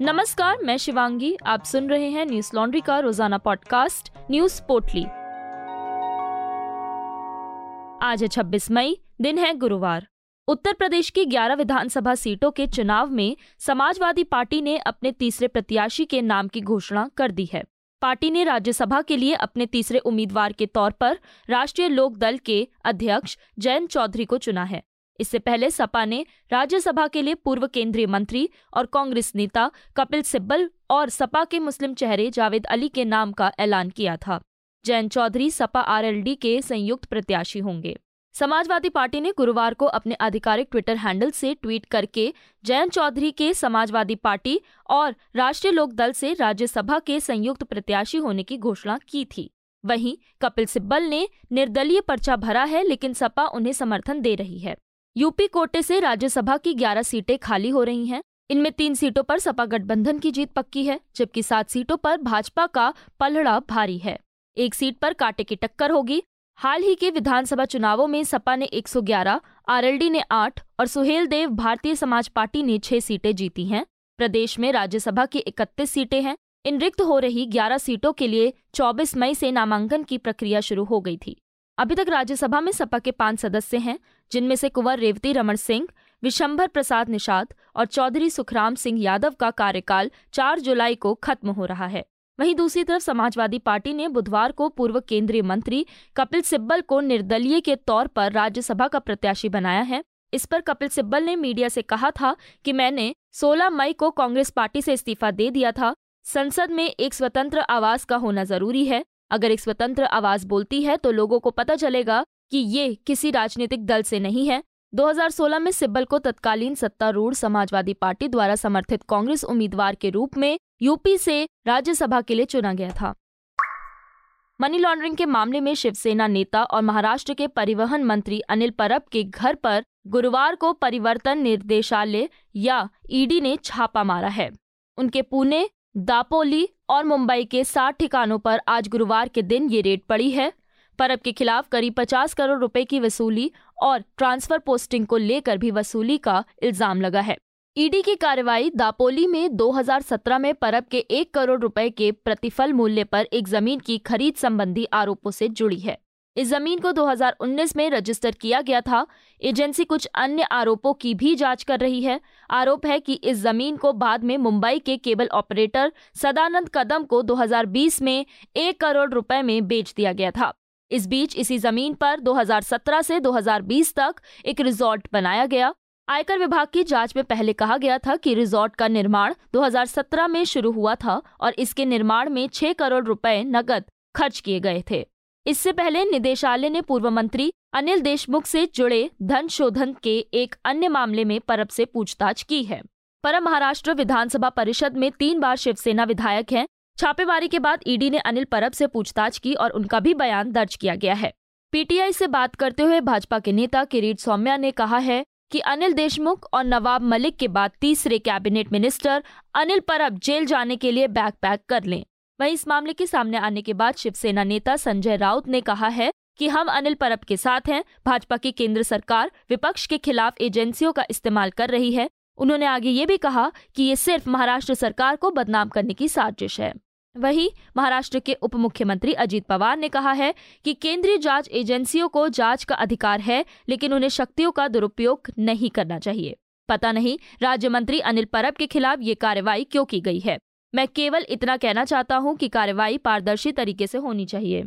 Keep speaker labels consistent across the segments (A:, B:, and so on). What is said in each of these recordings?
A: नमस्कार, मैं शिवांगी। आप सुन रहे हैं न्यूज़ लॉन्ड्री का रोज़ाना पॉडकास्ट, न्यूज़ पोटली आज है 26 मई, दिन है गुरुवार। उत्तर प्रदेश की 11 विधानसभा सीटों के चुनाव में समाजवादी पार्टी ने अपने तीसरे प्रत्याशी के नाम की घोषणा कर दी है। पार्टी ने राज्यसभा के लिए अपने तीसरे उम्मीदवार के तौर पर राष्ट्रीय लोक दल के अध्यक्ष जयंत चौधरी को चुना है। इससे पहले सपा ने राज्यसभा के लिए पूर्व केंद्रीय मंत्री और कांग्रेस नेता कपिल सिब्बल और सपा के मुस्लिम चेहरे जावेद अली के नाम का ऐलान किया था। जयंत चौधरी सपा आरएलडी के संयुक्त प्रत्याशी होंगे। समाजवादी पार्टी ने गुरुवार को अपने आधिकारिक ट्विटर हैंडल से ट्वीट करके जयंत चौधरी के समाजवादी पार्टी और राष्ट्रीय लोक दल से राज्यसभा के संयुक्त प्रत्याशी होने की घोषणा की थी। वहीं कपिल सिब्बल ने निर्दलीय पर्चा भरा है, लेकिन सपा उन्हें समर्थन दे रही है। यूपी कोटे से राज्यसभा की 11 सीटें खाली हो रही हैं। इनमें तीन सीटों पर सपा गठबंधन की जीत पक्की है जबकि सात सीटों पर भाजपा का पलड़ा भारी है। एक सीट पर कांटे की टक्कर होगी। हाल ही के विधानसभा चुनावों में सपा ने 111, आरएलडी ने 8 और सुहेल देव भारतीय समाज पार्टी ने 6 सीटें जीती हैं। प्रदेश में राज्यसभा की 31 सीटें हैं। इन रिक्त हो रही 11 सीटों के लिए 24 मई से नामांकन की प्रक्रिया शुरू हो गई थी। अभी तक राज्यसभा में सपा के पाँच सदस्य हैं, जिनमें से कुंवर रेवती, रमन सिंह, विशंभर प्रसाद निषाद और चौधरी सुखराम सिंह यादव का कार्यकाल 4 जुलाई को खत्म हो रहा है। वहीं दूसरी तरफ़ समाजवादी पार्टी ने बुधवार को पूर्व केंद्रीय मंत्री कपिल सिब्बल को निर्दलीय के तौर पर राज्यसभा का प्रत्याशी बनाया है। इस पर कपिल सिब्बल ने मीडिया से कहा था कि मैंने 16 मई को कांग्रेस पार्टी से इस्तीफा दे दिया था। संसद में एक स्वतंत्र आवाज़ का होना ज़रूरी है। अगर एक स्वतंत्र आवाज़ बोलती है तो लोगों को पता चलेगा कि ये किसी राजनीतिक दल से नहीं है। 2016 में सिब्बल को तत्कालीन सत्तारूढ़ समाजवादी पार्टी द्वारा समर्थित कांग्रेस उम्मीदवार के रूप में यूपी से राज्यसभा के लिए चुना गया था। मनी लॉन्ड्रिंग के मामले में शिवसेना नेता और महाराष्ट्र के परिवहन मंत्री अनिल परब के घर पर गुरुवार को परिवर्तन निर्देशालय या ईडी ने छापा मारा है। उनके पुणे दापोली और मुंबई के सात ठिकानों पर आज गुरुवार के दिन ये रेड पड़ी है। परब के खिलाफ करीब 50 करोड़ रुपए की वसूली और ट्रांसफ़र पोस्टिंग को लेकर भी वसूली का इल्ज़ाम लगा है। ईडी की कार्रवाई दापोली में 2017 में परब के एक करोड़ रुपए के प्रतिफल मूल्य पर एक ज़मीन की खरीद संबंधी आरोपों से जुड़ी है। इस ज़मीन को 2019 में रजिस्टर किया गया था। एजेंसी कुछ अन्य आरोपों की भी जाँच कर रही है। आरोप है कि इस ज़मीन को बाद में मुंबई के केबल ऑपरेटर सदानंद कदम को 2020 में एक करोड़ रुपए में बेच दिया गया था। इस बीच इसी ज़मीन पर 2017 से 2020 तक एक रिजॉर्ट बनाया गया। आयकर विभाग की जाँच में पहले कहा गया था कि रिजॉर्ट का निर्माण 2017 में शुरू हुआ था और इसके निर्माण में 6 करोड़ रुपए नकद खर्च किए गए थे। इससे पहले निदेशालय ने पूर्व मंत्री अनिल देशमुख से जुड़े धन शोधन के एक अन्य मामले में परब से पूछताछ की है। परब महाराष्ट्र विधानसभा परिषद में तीन बार शिवसेना विधायक हैं। छापेमारी के बाद ईडी ने अनिल परब से पूछताछ की और उनका भी बयान दर्ज किया गया है। पीटीआई से बात करते हुए भाजपा के नेता किरीट सौम्या ने कहा है कि अनिल देशमुख और नवाब मलिक के बाद तीसरे cabinet minister Anil Parab jail जाने के लिए बैग पैक कर लें। वहीं इस मामले के सामने आने के बाद शिवसेना नेता संजय राउत ने कहा है कि हम अनिल परब के साथ हैं, भाजपा की केंद्र सरकार विपक्ष के खिलाफ एजेंसियों का इस्तेमाल कर रही है। उन्होंने आगे ये भी कहा कि ये सिर्फ़ महाराष्ट्र सरकार को बदनाम करने की साजिश है। वहीं महाराष्ट्र के उप मुख्यमंत्री अजीत पवार ने कहा है कि केंद्रीय जाँच एजेंसियों को जाँच का अधिकार है, लेकिन उन्हें शक्तियों का दुरुपयोग नहीं करना चाहिए। पता नहीं, राज्य मंत्री अनिल परब के खिलाफ ये कार्रवाई क्यों की गई है। मैं केवल इतना कहना चाहता हूँ कि कार्रवाई पारदर्शी तरीके से होनी चाहिए।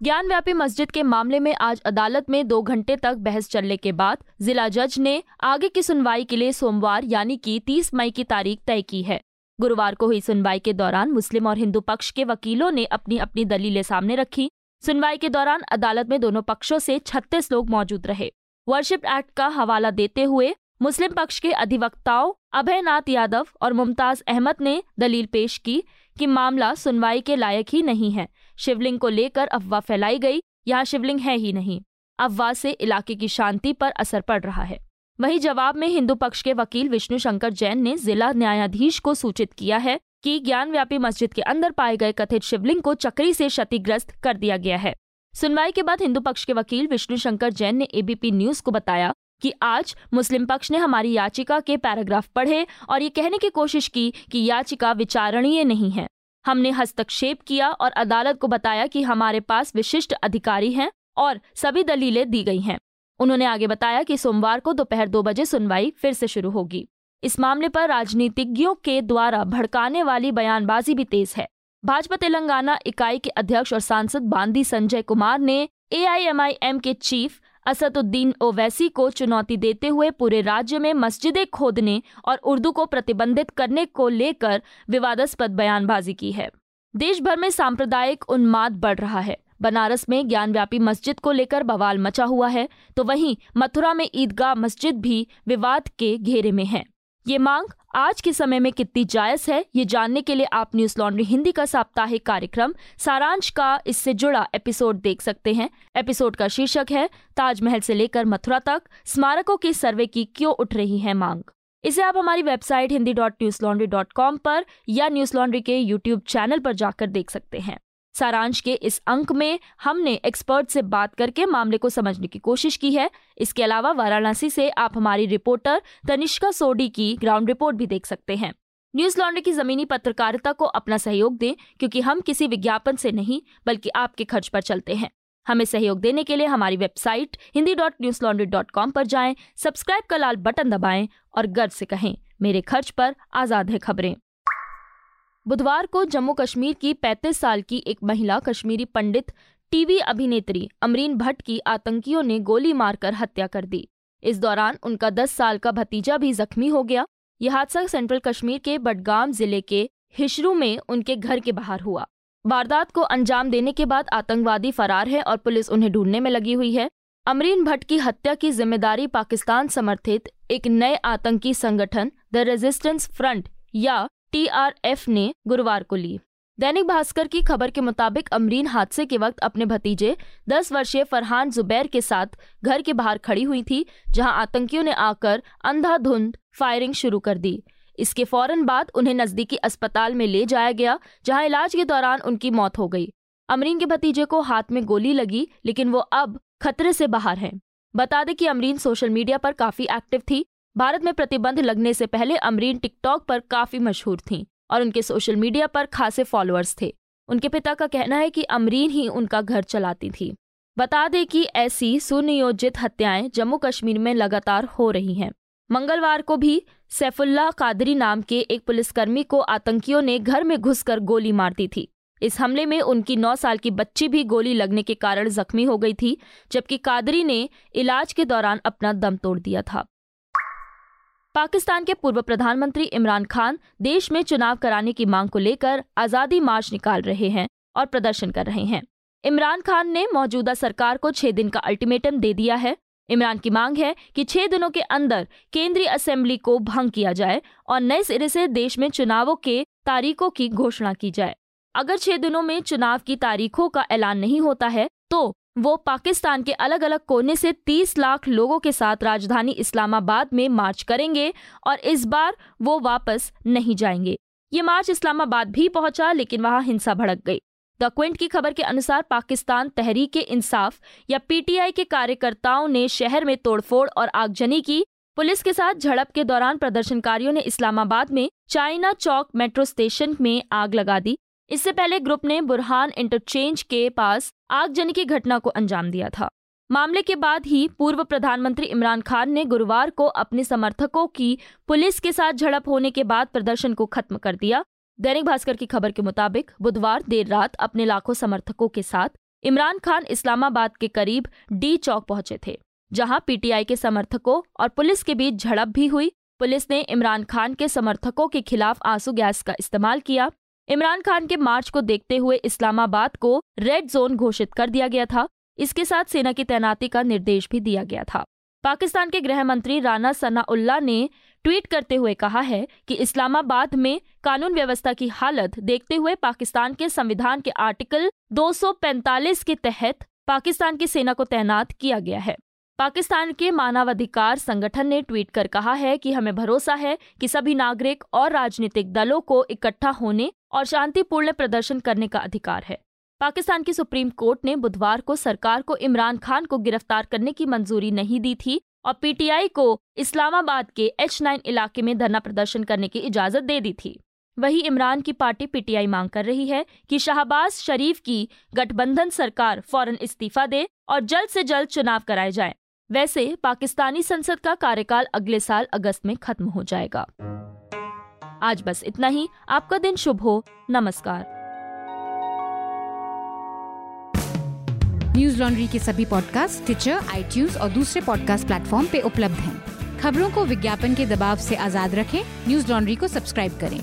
A: ज्ञान व्यापी मस्जिद के मामले में आज अदालत में दो घंटे तक बहस चलने के बाद जिला जज ने आगे की सुनवाई के लिए सोमवार यानी कि 30 मई की तारीख तय की है। गुरुवार को हुई सुनवाई के दौरान मुस्लिम और हिंदू पक्ष के वकीलों ने अपनी अपनी दलीलें सामने रखी। सुनवाई के दौरान अदालत में दोनों पक्षों से 36 लोग मौजूद रहे। वर्शिप एक्ट का हवाला देते हुए मुस्लिम पक्ष के अधिवक्ताओं अभयनाथ यादव और मुमताज़ अहमद ने दलील पेश की कि मामला सुनवाई के लायक ही नहीं है। शिवलिंग को लेकर अफवाह फैलाई गई, यहाँ शिवलिंग है ही नहीं। अफवाह से इलाके की शांति पर असर पड़ रहा है। वहीं जवाब में हिंदू पक्ष के वकील विष्णु शंकर जैन ने जिला न्यायाधीश को सूचित किया है कि ज्ञान व्यापी मस्जिद के अंदर पाए गए कथित शिवलिंग को चक्री से क्षतिग्रस्त कर दिया गया है। सुनवाई के बाद हिंदू पक्ष के वकील विष्णु शंकर जैन ने एबीपी न्यूज़ को बताया कि आज मुस्लिम पक्ष ने हमारी याचिका के पैराग्राफ पढ़े और ये कहने की कोशिश की कि याचिका विचारणीय नहीं है। हमने हस्तक्षेप किया और अदालत को बताया कि हमारे पास विशिष्ट अधिकारी हैं और सभी दलीलें दी गई हैं। उन्होंने आगे बताया कि सोमवार को दोपहर दो बजे सुनवाई फिर से शुरू होगी। इस मामले पर राजनीतिज्ञों के द्वारा भड़काने वाली बयानबाजी भी तेज है। भाजपा तेलंगाना इकाई के अध्यक्ष और सांसद बांदी संजय कुमार ने एआईएमआईएम के चीफ असदुद्दीन ओवैसी को चुनौती देते हुए पूरे राज्य में मस्जिदें खोदने और उर्दू को प्रतिबंधित करने को लेकर विवादास्पद बयानबाजी की है। देश भर में सांप्रदायिक उन्माद बढ़ रहा है। बनारस में ज्ञानव्यापी मस्जिद को लेकर बवाल मचा हुआ है तो वहीं मथुरा में ईदगाह मस्जिद भी विवाद के घेरे में है। ये मांग आज के समय में कितनी जायज़ है, ये जानने के लिए आप न्यूज़ लॉन्ड्री हिंदी का साप्ताहिक कार्यक्रम सारांश का इससे जुड़ा एपिसोड देख सकते हैं। एपिसोड का शीर्षक है, ताजमहल से लेकर मथुरा तक स्मारकों के सर्वे की क्यों उठ रही है मांग? इसे आप हमारी website Hindi dot news laundry dot com पर या न्यूज़ लॉन्ड्री के यूट्यूब चैनल पर जाकर देख सकते हैं। सारांश के इस अंक में हमने एक्सपर्ट से बात करके मामले को समझने की कोशिश की है। इसके अलावा वाराणसी से आप हमारी रिपोर्टर तनिष्का सोडी की ग्राउंड रिपोर्ट भी देख सकते हैं। न्यूज़ लॉन्ड्री की जमीनी पत्रकारिता को अपना सहयोग दें क्योंकि हम किसी विज्ञापन से नहीं बल्कि आपके खर्च पर चलते हैं। हमें सहयोग देने के लिए हमारी website Hindi dot news laundry dot com पर जाएँ, सब्सक्राइब का लाल बटन दबाएँ और गर्व से कहें मेरे खर्च पर आज़ाद है खबरें। बुधवार को जम्मू कश्मीर की 35 साल की एक महिला कश्मीरी पंडित, टीवी अभिनेत्री अमरीन भट्ट की आतंकियों ने गोली मारकर हत्या कर दी। इस दौरान उनका 10 साल का भतीजा भी जख्मी हो गया। यह हादसा सेंट्रल कश्मीर के बडगाम ज़िले के हिशरू में उनके घर के बाहर हुआ। वारदात को अंजाम देने के बाद आतंकवादी फरार है और पुलिस उन्हें ढूँढने में लगी हुई है। अमरीन भट्ट की हत्या की ज़िम्मेदारी पाकिस्तान समर्थित एक नए आतंकी संगठन, द रेजिस्टेंस फ्रंट, या टीआरएफ ने गुरुवार को ली। दैनिक भास्कर की खबर के मुताबिक अमरीन हादसे के वक्त अपने भतीजे 10 वर्षीय फरहान जुबैर के साथ घर के बाहर खड़ी हुई थी, जहाँ आतंकियों ने आकर अंधाधुंध फायरिंग शुरू कर दी। इसके फ़ौरन बाद उन्हें नजदीकी अस्पताल में ले जाया गया, जहाँ इलाज के दौरान उनकी मौत हो गई। अमरीन के भतीजे को हाथ में गोली लगी, लेकिन वो अब खतरे से बाहर है। बता दें कि अमरीन सोशल मीडिया पर काफ़ी एक्टिव थी भारत में प्रतिबंध लगने से पहले अमरीन टिकटॉक पर काफ़ी मशहूर थीं और उनके सोशल मीडिया पर खासे फॉलोअर्स थे। उनके पिता का कहना है कि अमरीन ही उनका घर चलाती थी। बता दें कि ऐसी सुनियोजित हत्याएँ जम्मू कश्मीर में लगातार हो रही हैं। मंगलवार को भी सैफुल्ला कादरी नाम के एक पुलिसकर्मी को आतंकियों ने घर में घुसकर गोली मार दी थी। इस हमले में उनकी नौ साल की बच्ची भी गोली लगने के कारण जख्मी हो गई थी, जबकि कादरी ने इलाज के दौरान अपना दम तोड़ दिया था। पाकिस्तान के पूर्व प्रधानमंत्री इमरान खान देश में चुनाव कराने की मांग को लेकर आज़ादी मार्च निकाल रहे हैं और प्रदर्शन कर रहे हैं। इमरान खान ने मौजूदा सरकार को छह दिन का अल्टीमेटम दे दिया है। इमरान की मांग है कि छह दिनों के अंदर केंद्रीय असेंबली को भंग किया जाए और नए सिरे से देश में चुनावों के तारीखों की घोषणा की जाए। अगर छह दिनों में चुनाव की तारीखों का ऐलान नहीं होता है तो वो पाकिस्तान के अलग अलग कोने से 30 लाख लोगों के साथ राजधानी इस्लामाबाद में मार्च करेंगे और इस बार वो वापस नहीं जाएँगे। ये मार्च इस्लामाबाद भी पहुँचा, लेकिन वहाँ हिंसा भड़क गई। द क्विंट की खबर के अनुसार पाकिस्तान तहरीक इंसाफ या पीटीआई के कार्यकर्ताओं ने शहर में तोड़फोड़ और आगजनी की। पुलिस के साथ झड़प के दौरान प्रदर्शनकारियों ने इस्लामाबाद में चाइना चौक मेट्रो स्टेशन में आग लगा दी। इससे पहले ग्रुप ने बुरहान इंटरचेंज के पास आगजनी की घटना को अंजाम दिया था। मामले के बाद ही पूर्व प्रधानमंत्री इमरान खान ने गुरुवार को अपने समर्थकों की पुलिस के साथ झड़प होने के बाद प्रदर्शन को खत्म कर दिया। दैनिक भास्कर की खबर के मुताबिक, बुधवार देर रात अपने लाखों समर्थकों के साथ इमरान खान इस्लामाबाद के करीब डी चौक पहुँचे थे, जहाँ पीटीआई के समर्थकों और पुलिस के बीच झड़प भी हुई। पुलिस ने इमरान खान के समर्थकों के खिलाफ आँसू गैस का इस्तेमाल किया। इमरान खान के मार्च को देखते हुए इस्लामाबाद को रेड जोन घोषित कर दिया गया था। इसके साथ सेना की तैनाती का निर्देश भी दिया गया था। पाकिस्तान के गृह मंत्री राना सनाउल्ला ने ट्वीट करते हुए कहा है कि इस्लामाबाद में कानून व्यवस्था की हालत देखते हुए पाकिस्तान के संविधान के आर्टिकल 245 के तहत पाकिस्तान की सेना को तैनात किया गया है। पाकिस्तान के मानवाधिकार संगठन ने ट्वीट कर कहा है कि हमें भरोसा है कि सभी नागरिक और राजनीतिक दलों को इकट्ठा होने और शांतिपूर्ण प्रदर्शन करने का अधिकार है पाकिस्तान की सुप्रीम कोर्ट ने बुधवार को सरकार को इमरान खान को गिरफ़्तार करने की मंजूरी नहीं दी थी और पीटीआई को इस्लामाबाद के एच नाइन इलाके में धरना प्रदर्शन करने की इजाज़त दे दी थी वही इमरान की पार्टी पीटीआई मांग कर रही है कि शाहबाज शरीफ की गठबंधन सरकार फ़ौरन इस्तीफा दे और जल्द से जल्द चुनाव कराए जाएँ। वैसे पाकिस्तानी संसद का कार्यकाल अगले साल अगस्त में खत्म हो जाएगा। आज बस इतना ही। आपका दिन शुभ हो। नमस्कार।
B: न्यूज़ लॉन्ड्री के सभी पॉडकास्ट ट्विटर आई और दूसरे पॉडकास्ट प्लेटफॉर्म पे उपलब्ध हैं। खबरों को विज्ञापन के दबाव से आज़ाद रखें। न्यूज़ लॉन्ड्री को सब्सक्राइब करें।